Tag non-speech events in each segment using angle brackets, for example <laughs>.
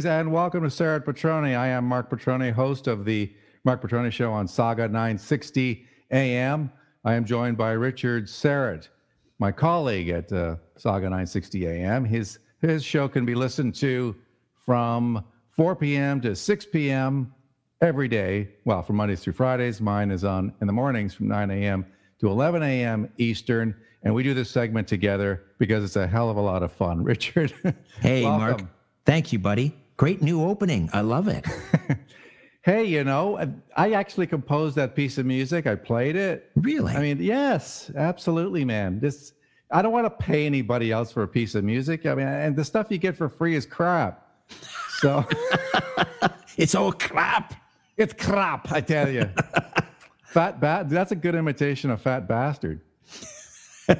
Greetings and welcome to Syrett Petroni. I am Mark Petroni, host of the Mark Petroni Show on Saga 960 AM. I am joined by Richard Syrett, my colleague at uh, Saga 960 AM. His his show can be listened to from 4 p.m. to 6 p.m. every day. Well, from Mondays through Fridays. Mine is on in the mornings from 9 a.m. to 11 a.m. Eastern. And we do this segment together because it's a hell of a lot of fun. <laughs> Richard. Hey, Mark. Thank you, buddy. Great new opening. I love it. <laughs> hey, you know, I actually composed that piece of music. I played it. Really? I mean, yes, absolutely, man. This I don't want to pay anybody else for a piece of music. I mean, and the stuff you get for free is crap. So <laughs> it's all crap. It's crap, I tell you. <laughs> fat bat. That's a good imitation of fat bastard. All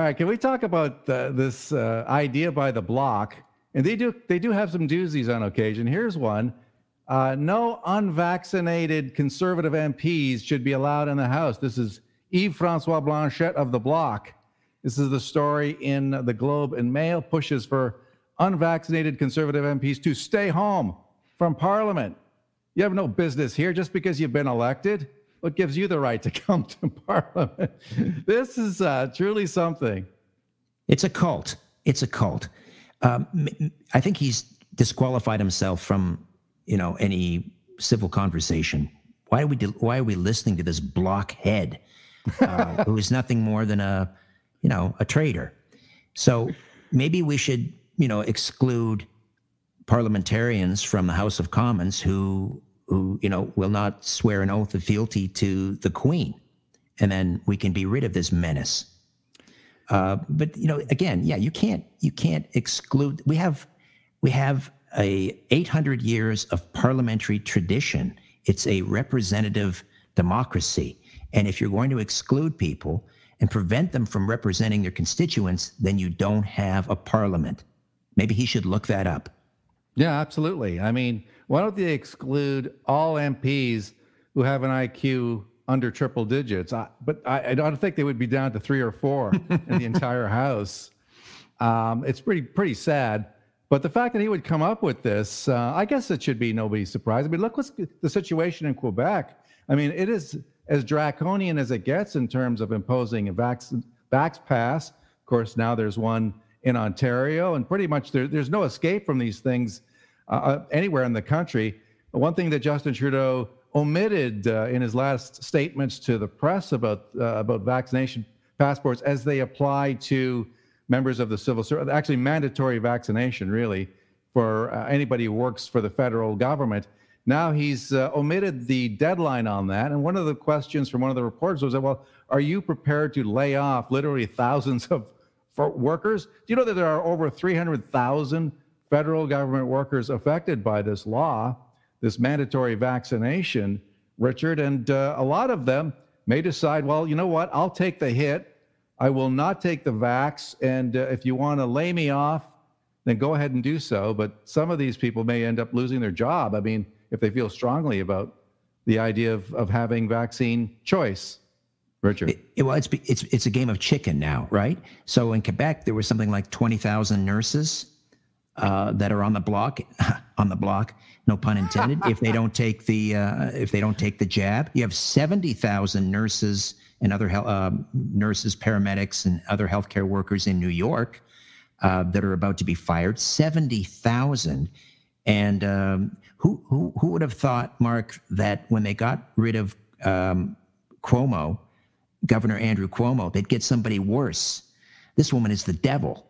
right, can we talk about uh, this uh, idea by the bloc? And they do they do have some doozies on occasion. Here's one: uh, no unvaccinated conservative MPs should be allowed in the House. This is Yves Francois Blanchet of the Bloc. This is the story in the Globe and Mail. Pushes for unvaccinated conservative MPs to stay home from Parliament. You have no business here just because you've been elected. What gives you the right to <laughs> come to Parliament? this is uh, truly something. It's a cult. It's a cult. Um, I think he's disqualified himself from, you know, any civil conversation. Why are we why are we listening to this blockhead uh, who is <laughs> nothing more than a, you know, a traitor? So maybe we should, you know, exclude parliamentarians from the House of Commons who who you know will not swear an oath of fealty to the Queen, and then we can be rid of this menace. Uh, but you know, again, yeah, you can't you can't exclude. We have we have a 800 years of parliamentary tradition. It's a representative democracy, and if you're going to exclude people and prevent them from representing their constituents, then you don't have a parliament. Maybe he should look that up. Yeah, absolutely. I mean, why don't they exclude all MPs who have an IQ under triple digits. I, but I, I, don't think they would be down to three or four in the <laughs> entire house. Um, it's pretty pretty sad. But the fact that he would come up with this, uh, I guess it should be nobody's surprise. I mean, look what's the situation in Quebec. I mean, it is as draconian as it gets in terms of imposing a vax, vax pass. Of course, now there's one in Ontario, and pretty much there, there's no escape from these things uh, uh anywhere in the country. One thing that Justin Trudeau omitted uh, in his last statements to the press about uh, about vaccination passports as they apply to members of the civil service, actually mandatory vaccination, really, for uh, anybody who works for the federal government. Now he's uh, omitted the deadline on that. And one of the questions from one of the reporters was, that, well, are you prepared to lay off literally thousands of workers? Do you know that there are over 300,000 federal government workers affected by this law? This mandatory vaccination, Richard, and uh, a lot of them may decide, well, you know what, I'll take the hit. I will not take the vax. And uh, if you want to lay me off, then go ahead and do so. But some of these people may end up losing their job. I mean, if they feel strongly about the idea of, of having vaccine choice. Richard. It, well, it's, it's, it's a game of chicken now, right? So in Quebec, there was something like 20,000 nurses uh, that are on the block, <laughs> on the block, no pun intended. if they don't take the uh, if they don't take the jab, you have seventy thousand nurses and other uh, nurses, paramedics, and other healthcare workers in New York uh, that are about to be fired. Seventy thousand, and um, who who who would have thought, Mark, that when they got rid of um, Cuomo, Governor Andrew Cuomo, they'd get somebody worse. This woman is the devil.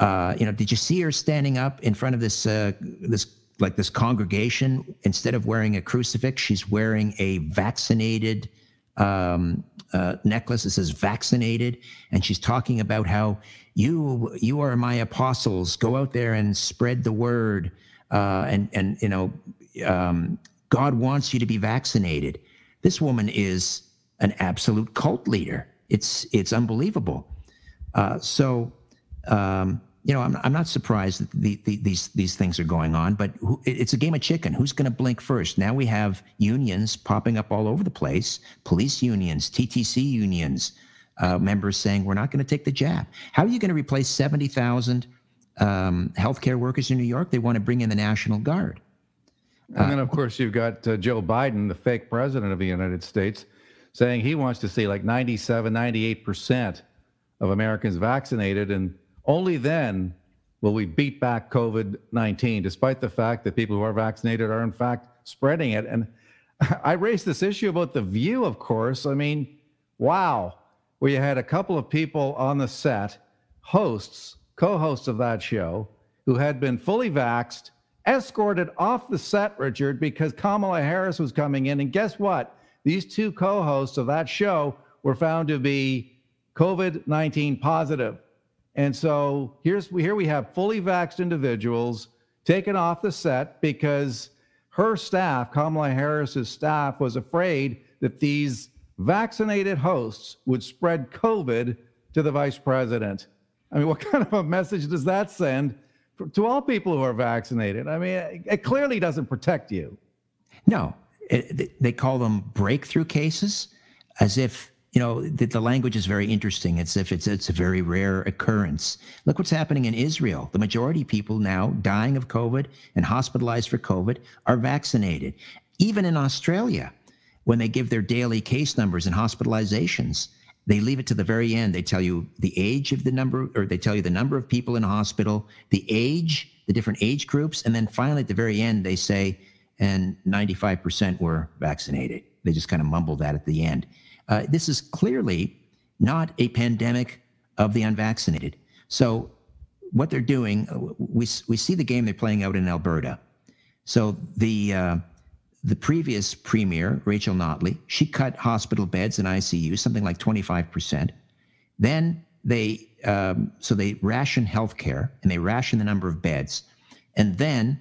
Uh, you know, did you see her standing up in front of this uh, this like this congregation? Instead of wearing a crucifix, she's wearing a vaccinated um, uh, necklace that says "vaccinated," and she's talking about how you you are my apostles. Go out there and spread the word, uh, and and you know, um, God wants you to be vaccinated. This woman is an absolute cult leader. It's it's unbelievable. Uh, so. Um, you know, I'm, I'm not surprised that the, the, these these things are going on, but who, it's a game of chicken. Who's going to blink first? Now we have unions popping up all over the place, police unions, TTC unions, uh, members saying we're not going to take the jab. How are you going to replace seventy thousand um, healthcare workers in New York. They want to bring in the National Guard. And then, of course, you've got uh, Joe Biden, the fake president of the United States, saying he wants to see like 97, 98% of Americans vaccinated. And only then will we beat back COVID 19, despite the fact that people who are vaccinated are, in fact, spreading it. And <laughs> I raised this issue about the view, of course. I mean, wow, we had a couple of people on the set, hosts, co hosts of that show, who had been fully vaxxed escorted off the set, Richard, because Kamala Harris was coming in. And guess what? These two co hosts of that show were found to be COVID 19 positive. And so here's here we have fully vaxxed individuals taken off the set because her staff, Kamala Harris's staff, was afraid that these vaccinated hosts would spread COVID to the vice president. I mean, <laughs> what kind of a message does that send to all people who are vaccinated. I mean, it clearly doesn't protect you. No, it, they call them breakthrough cases, as if you know the, the, language is very interesting. It's if it's it's a very rare occurrence. Look what's happening in Israel. The majority of people now dying of COVID and hospitalized for COVID are vaccinated. Even in Australia, when they give their daily case numbers and hospitalizations, they leave it to the very end. They tell you the age of the number, or they tell you the number of people in a hospital, the age, the different age groups, and then finally at the very end they say, and 95% were vaccinated. They just kind of mumble that at the end. Uh, this is clearly not a pandemic of the unvaccinated. So what they're doing, we we see the game they're playing out in Alberta. So the uh, the previous premier, Rachel Notley, she cut hospital beds and ICU something like 25%. Then they, um, so they ration healthcare and they ration the number of beds. And then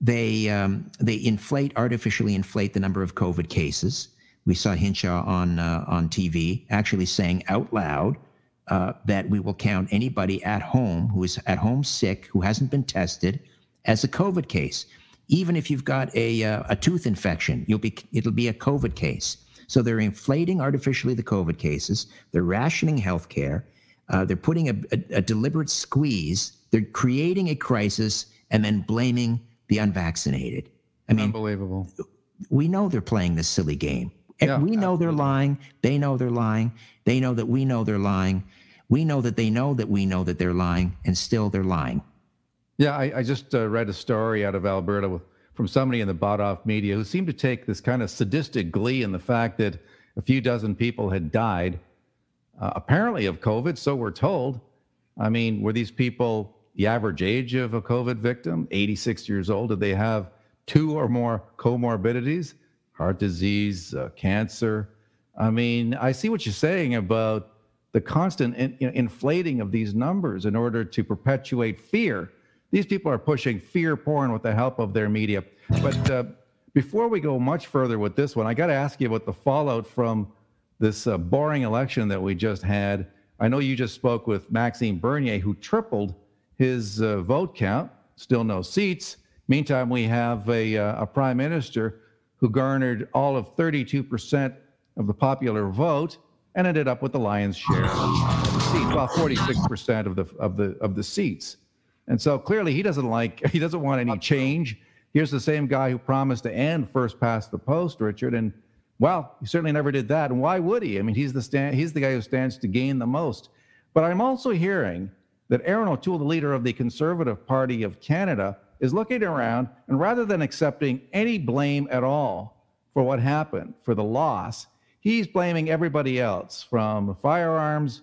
they, um, they inflate, artificially inflate the number of COVID cases. We saw Hinshaw on, uh, on TV actually saying out loud uh, that we will count anybody at home who is at home sick, who hasn't been tested, as a COVID case even if you've got a, uh, a tooth infection, you'll be it'll be a COVID case. So they're inflating artificially the COVID cases. They're rationing healthcare. Uh, they're putting a, a, a deliberate squeeze. They're creating a crisis and then blaming the unvaccinated. I mean, unbelievable. We know they're playing this silly game. Yeah, we know absolutely. they're lying. They know they're lying. They know that we know they're lying. We know that they know that we know that they're lying, and still they're lying. Yeah, I, I just uh, read a story out of Alberta with, from somebody in the bought off media who seemed to take this kind of sadistic glee in the fact that a few dozen people had died, uh, apparently of COVID, so we're told. I mean, were these people the average age of a COVID victim, 86 years old? Did they have two or more comorbidities, heart disease, uh, cancer? I mean, I see what you're saying about the constant in, you know, inflating of these numbers in order to perpetuate fear these people are pushing fear porn with the help of their media. But uh, before we go much further with this one, I got to ask you about the fallout from this uh, boring election that we just had. I know you just spoke with Maxime Bernier, who tripled his uh, vote count, still no seats. Meantime, we have a, uh, a prime minister who garnered all of 32% of the popular vote and ended up with the lion's share of the seats, well, 46% of the, of, the, of the seats. And so clearly he doesn't like, <laughs> he doesn't want any change. Here's the same guy who promised to end first past the post, Richard. And well, he certainly never did that. And why would he? I mean, he's the stand, he's the guy who stands to gain the most. But I'm also hearing that Erin O'Toole, the leader of the Conservative Party of Canada, is looking around and rather than accepting any blame at all for what happened, for the loss, he's blaming everybody else from firearms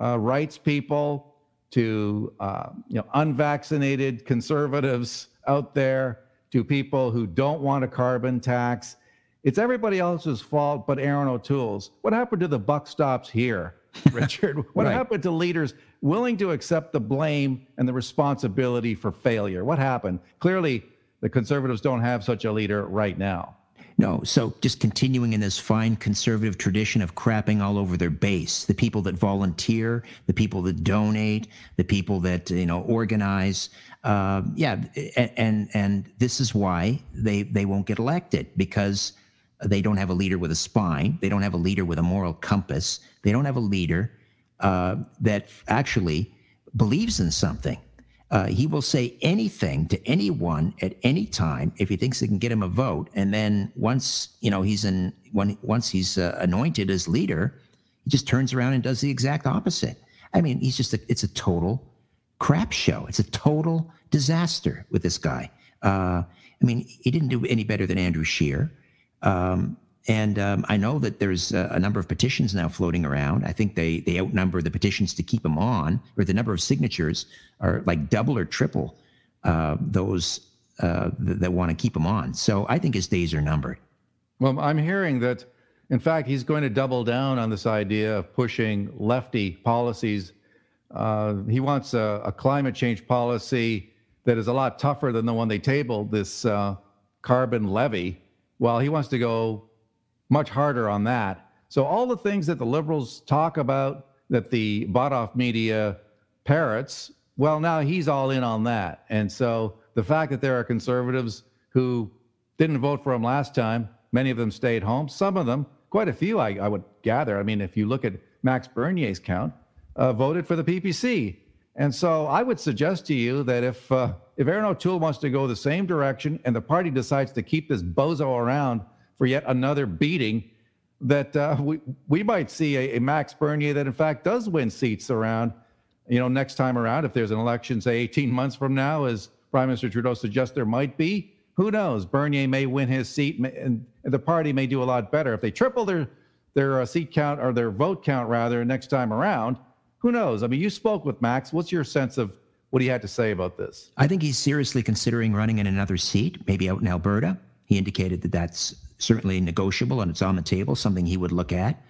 uh, rights people to uh, you know unvaccinated conservatives out there, to people who don't want a carbon tax. It's everybody else's fault but Erin O'Toole's. What happened to the buck stops here, <laughs> Richard? What right. happened to leaders willing to accept the blame and the responsibility for failure? What happened? Clearly, the conservatives don't have such a leader right now. No, so just continuing in this fine conservative tradition of crapping all over their base, the people that volunteer, the people that donate, the people that you know organize. Uh, yeah, and and this is why they they won't get elected because they don't have a leader with a spine, they don't have a leader with a moral compass, they don't have a leader uh, that actually believes in something. Uh, he will say anything to anyone at any time if he thinks he can get him a vote. And then once you know he's in, when once he's uh, anointed as leader, he just turns around and does the exact opposite. I mean, he's just a, it's a total crap show. It's a total disaster with this guy. Uh, I mean, he didn't do any better than Andrew Scheer. Um, and um, I know that there's a, a, number of petitions now floating around. I think they they outnumber the petitions to keep him on, or the number of signatures are like double or triple uh, those uh, that, that want to keep him on. So I think his days are numbered. Well, I'm hearing that, in fact, he's going to double down on this idea of pushing lefty policies. Uh, he wants a, a, climate change policy that is a lot tougher than the one they tabled, this uh, carbon levy. Well, he wants to go much harder on that. So all the things that the liberals talk about that the bought-off media parrots, well, now he's all in on that. And so the fact that there are conservatives who didn't vote for him last time, many of them stayed home. Some of them, quite a few, I, I would gather. I mean, if you look at Max Bernier's count, uh, voted for the PPC. And so I would suggest to you that if uh, if Erin O'Toole wants to go the same direction and the party decides to keep this bozo around for yet another beating that uh, we we might see a, a, Max Bernier that in fact does win seats around, you know, next time around if there's an election, say 18 months from now, as Prime Minister Trudeau suggests there might be. Who knows? Bernier may win his seat, and the party may do a lot better if they triple their their uh, seat count or their vote count rather next time around. Who knows? I mean, you spoke with Max. What's your sense of what he had to say about this? I think he's seriously considering running in another seat, maybe out in Alberta. He indicated that that's certainly negotiable and it's on the table, something he would look at.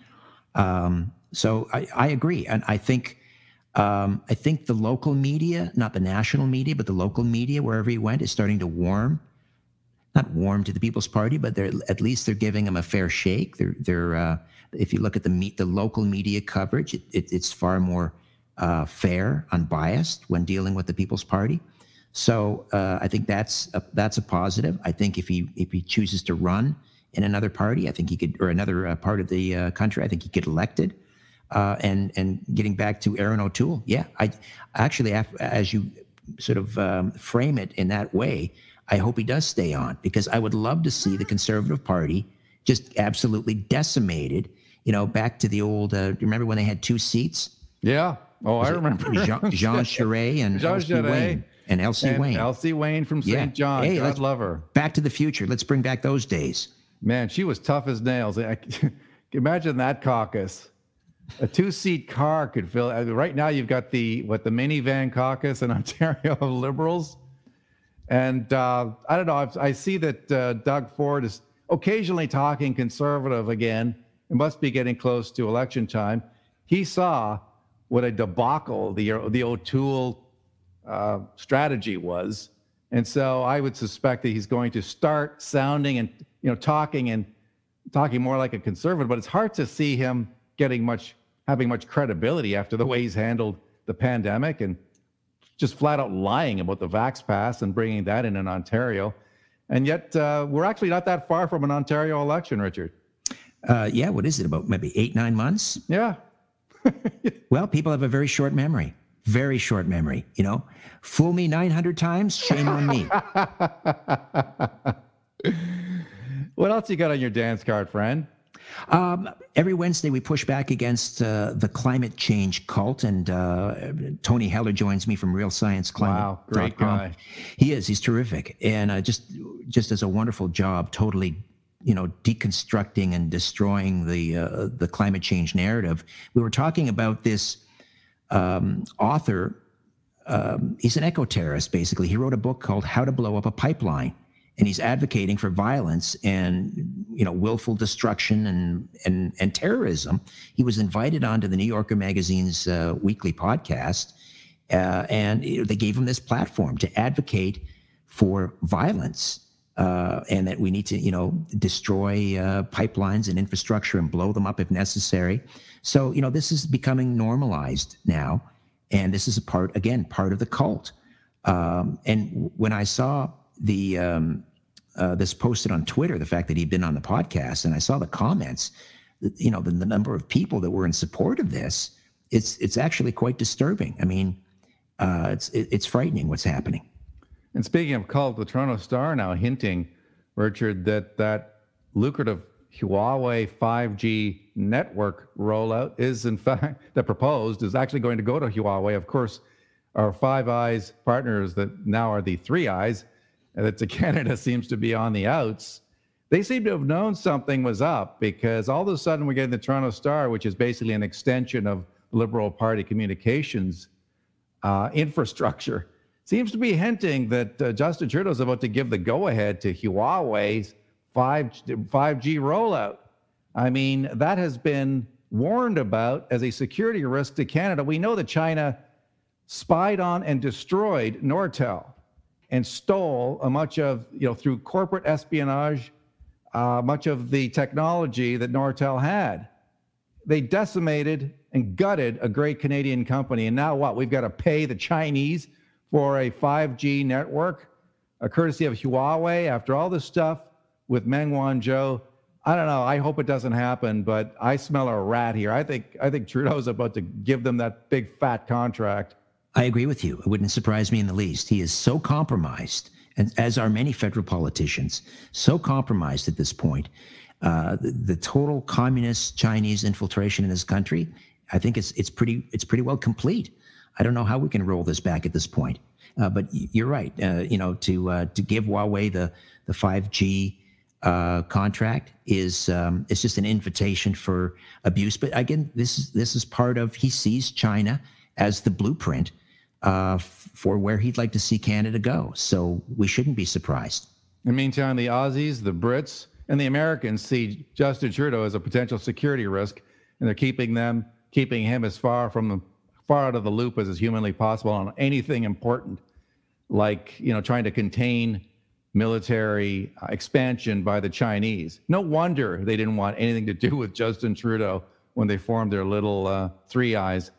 Um, so I, I, agree, and I think um, I think the local media, not the national media, but the local media, wherever he went, is starting to warm. Not warm to the People's Party, but they're at least they're giving him a fair shake. They're they're uh, if you look at the meet the local media coverage, it, it, it's far more uh, fair, unbiased when dealing with the People's Party. So uh, I think that's a, that's a positive. I think if he if he chooses to run in another party. I think he could, or another uh, part of the uh, country. I think he get elected. Uh, and and getting back to Erin O'Toole, yeah, I actually, as you sort of um, frame it in that way, I hope he does stay on because I would love to see the Conservative Party just absolutely decimated. You know, back to the old. Uh, remember when they had two seats? Yeah. Oh, Was I remember. Jean, <laughs> Jean Charest and Jean Elsie Wayne. And Elsie Wayne. Elsie Wayne from St. Yeah. John. Hey, God love her. Back to the future. Let's bring back those days. Man, she was tough as nails. I, <laughs> imagine that caucus. A two-seat car could fill. Right now, you've got the what the minivan caucus in <laughs> Ontario of Liberals, and uh, I don't know. I've, i see that uh, Doug Ford is occasionally talking conservative again. It must be getting close to election time. He saw what a debacle the the O'Toole uh, strategy was, and so I would suspect that he's going to start sounding and you know, talking and talking more like a conservative, but it's hard to see him getting much, having much credibility after the way he's handled the pandemic and just flat out lying about the Vax Pass and bringing that in in Ontario. And yet, uh, we're actually not that far from an Ontario election, Richard. Uh, yeah, what is it about? Maybe eight, nine months? Yeah. <laughs> well, people have a very short memory. Very short memory. You know, fool me 900 times, shame on me. <laughs> What else you got on your dance card, friend? Um, every Wednesday, we push back against uh, the climate change cult, and uh, Tony Heller joins me from Real Science Climate. Wow, great guy. He is. He's terrific, and uh, just just does a wonderful job, totally, you know, deconstructing and destroying the uh, the climate change narrative. We were talking about this um, author. Um, he's an eco terrorist, basically. He wrote a book called "How to Blow Up a Pipeline." and he's advocating for violence and you know willful destruction and and and terrorism. He was invited onto the New Yorker magazine's uh, weekly podcast, uh, and they gave him this platform to advocate for violence. Uh, and that we need to, you know, destroy uh, pipelines and infrastructure and blow them up if necessary. So, you know, this is becoming normalized now, and this is a part, again, part of the cult. Um, and when I saw the um, uh, this posted on Twitter, the fact that he'd been on the podcast, and I saw the comments, you know, the, the number of people that were in support of this, it's it's actually quite disturbing. I mean, uh, it's it, it's frightening what's happening. And speaking of cult, the Toronto Star now hinting, Richard, that that lucrative Huawei 5G network rollout is in <laughs> fact that proposed is actually going to go to Huawei. Of course, our Five Eyes partners that now are the Three Eyes, that <laughs> Canada seems to be on the outs. They seem to have known something was up because all of a sudden we're getting the Toronto Star, which is basically an extension of Liberal Party communications uh, infrastructure, seems to be hinting that uh, Justin Trudeau is about to give the go ahead to Huawei's 5, 5G rollout. I mean, that has been warned about as a security risk to Canada. We know that China spied on and destroyed Nortel and stole a much of, you know, through corporate espionage, uh, much of the technology that Nortel had. They decimated and gutted a great Canadian company. And now what? We've got to pay the Chinese for a 5G network, a courtesy of Huawei. After all this stuff with Meng Wanzhou, I don't know. I hope it doesn't happen, but I smell a rat here. I think I think Trudeau's about to give them that big fat contract. I agree with you. It wouldn't surprise me in the least. He is so compromised, and as are many federal politicians, so compromised at this point. Uh, the, the, total communist Chinese infiltration in this country, I think it's it's pretty it's pretty well complete. I don't know how we can roll this back at this point. Uh, but you're right. Uh, you know, to uh, to give Huawei the the 5G uh, contract is um, it's just an invitation for abuse. But again, this is this is part of he sees China as the blueprint uh, for where he'd like to see Canada go. So we shouldn't be surprised. In the meantime, the Aussies, the Brits, and the Americans see Justin Trudeau as a potential security risk, and they're keeping them, keeping him as far from the far out of the loop as is humanly possible on anything important, like you know trying to contain military uh, expansion by the Chinese. No wonder they didn't want anything to do <laughs> with Justin Trudeau when they formed their little uh, three eyes.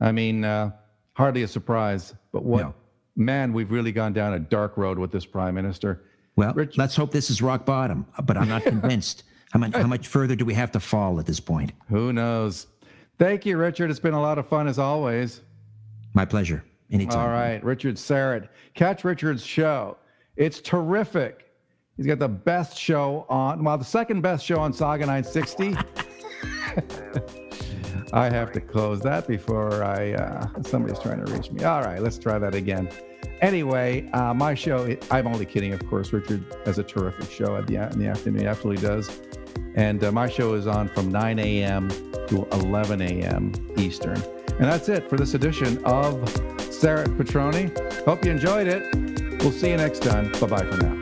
I mean, uh, hardly a surprise. But what, no. man, we've really gone down a dark road with this prime minister. Well, Rich, let's hope this is rock bottom, but I'm not <laughs> convinced. how, much, how much further do we have to fall at this point? Who knows? Thank you, Richard. It's been a lot of fun as always. My pleasure. Anytime. All right, Richard Syrett. Catch Richard's show. It's terrific. He's got the best show on, well, the second best show on Saga 960. <laughs> I have to close that before I uh, somebody's trying to reach me. All right, let's try that again. Anyway, uh, my show. I'm only kidding, of course. Richard has a terrific show at the in the afternoon. He absolutely does. And uh, my show is on from 9 a.m. to 11 a.m. Eastern. And that's it for this edition of Syrett Petroni. Hope you enjoyed it. We'll see you next time. Bye bye for now.